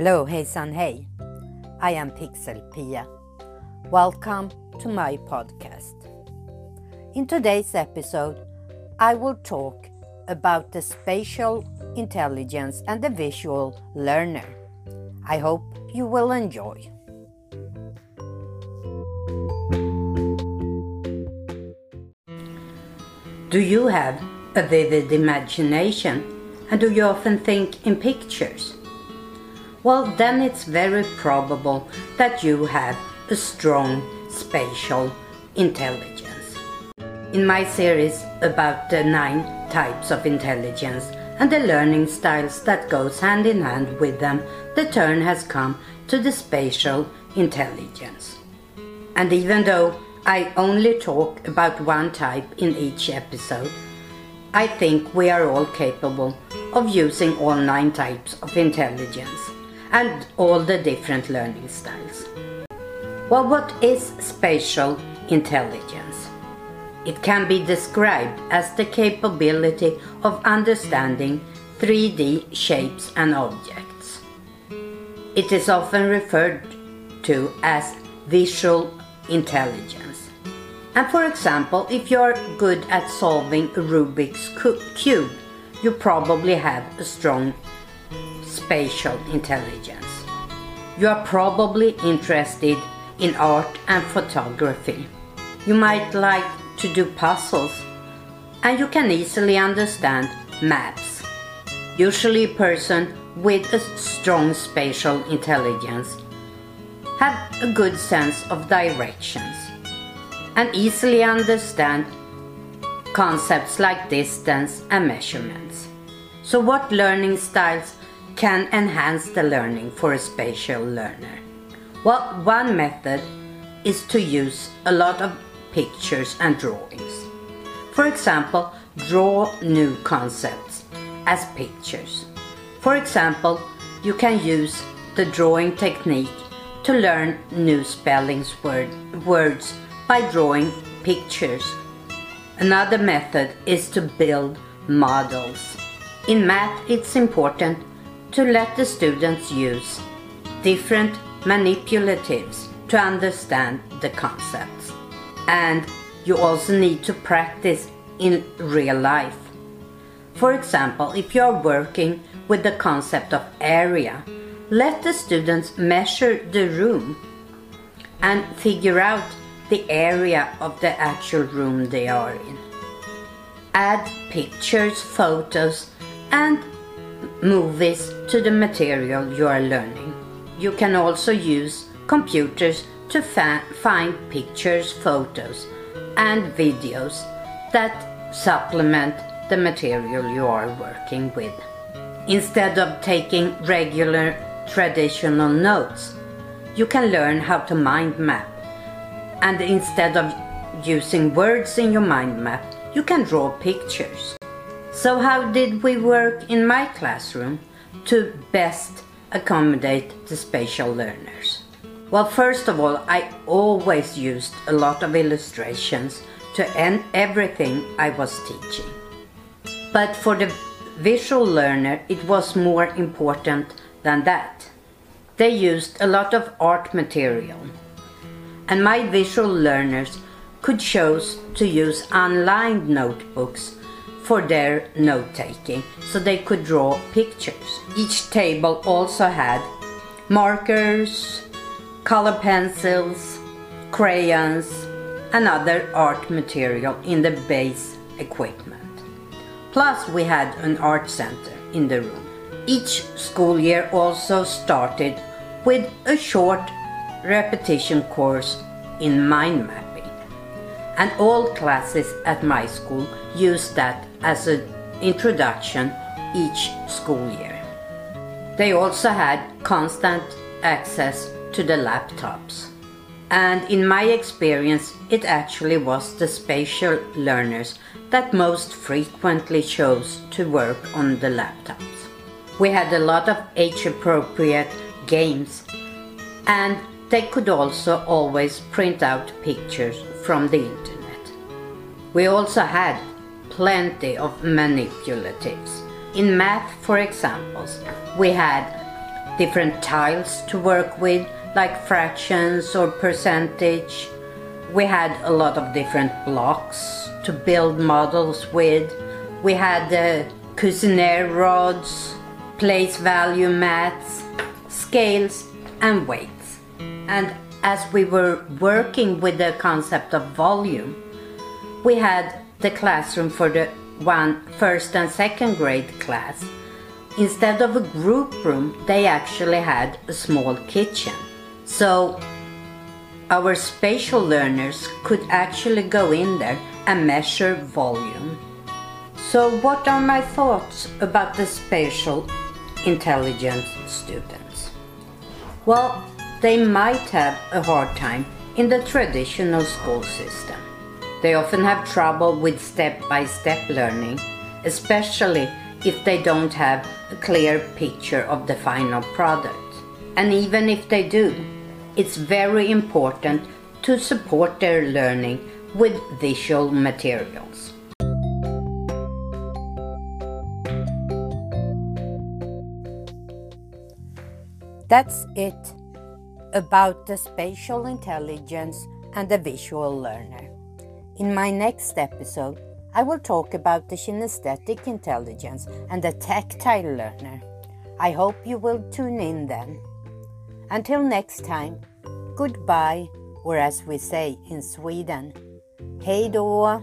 Hello, hey, hejsan hej. I am Pixel Pia. Welcome to my podcast. In today's episode, I will talk about the spatial intelligence and the visual learner. I hope you will enjoy. Do you have a vivid imagination and do you often think in pictures? Well, then it's very probable that you have a strong spatial intelligence. In my series about the nine types of intelligence and the learning styles that goes hand in hand with them, the turn has come to the spatial intelligence. And even though I only talk about one type in each episode, I think we are all capable of using all nine types of intelligence and all the different learning styles. Well, what is spatial intelligence? It can be described as the capability of understanding 3D shapes and objects. It is often referred to as visual intelligence. And for example, if you're good at solving a Rubik's Cube, you probably have a strong spatial intelligence. You are probably interested in art and photography. You might like to do puzzles and you can easily understand maps. Usually a person with a strong spatial intelligence have a good sense of directions and easily understand concepts like distance and measurements. So what learning styles can enhance the learning for a spatial learner? Well, one method is to use a lot of pictures and drawings. For example, draw new concepts as pictures. For example, you can use the drawing technique to learn new spellings word, words by drawing pictures. Another method is to build models. In math, it's important to let the students use different manipulatives to understand the concepts. And you also need to practice in real life. For example, if you are working with the concept of area, let the students measure the room and figure out the area of the actual room they are in. Add pictures, photos, and movies to the material you are learning. You can also use computers to find pictures, photos, and videos that supplement the material you are working with. Instead of taking regular traditional notes, you can learn how to mind map. And instead of using words in your mind map, you can draw pictures. So, how did we work in my classroom to best accommodate the spatial learners? Well, first of all, I always used a lot of illustrations to end everything I was teaching. But for the visual learner, it was more important than that. They used a lot of art material. And my visual learners could choose to use unlined notebooks for their note taking so they could draw pictures. Each table also had markers, color pencils, crayons, and other art material in the base equipment. Plus, we had an art center in the room. Each school year also started with a short repetition course in mind mapping and all classes at my school use that as an introduction each school year. They also had constant access to the laptops. And in my experience, it actually was the spatial learners that most frequently chose to work on the laptops. We had a lot of age appropriate games, and they could also always print out pictures from the internet. We also had plenty of manipulatives. In math, for examples, we had different tiles to work with, like fractions or percentage. We had a lot of different blocks to build models with. We had uh, Cuisenaire rods, place value mats, scales, and weights. And as we were working with the concept of volume, we had the classroom for the one first and second grade class. Instead of a group room, they actually had a small kitchen. So our spatial learners could actually go in there and measure volume. So, what are my thoughts about the spatial intelligence students? Well, they might have a hard time in the traditional school system. They often have trouble with step by step learning, especially if they don't have a clear picture of the final product. And even if they do, it's very important to support their learning with visual materials. That's it about the spatial intelligence and the visual learner. In my next episode, I will talk about the kinesthetic intelligence and the tactile learner. I hope you will tune in then. Until next time, goodbye, or as we say in Sweden, hej då!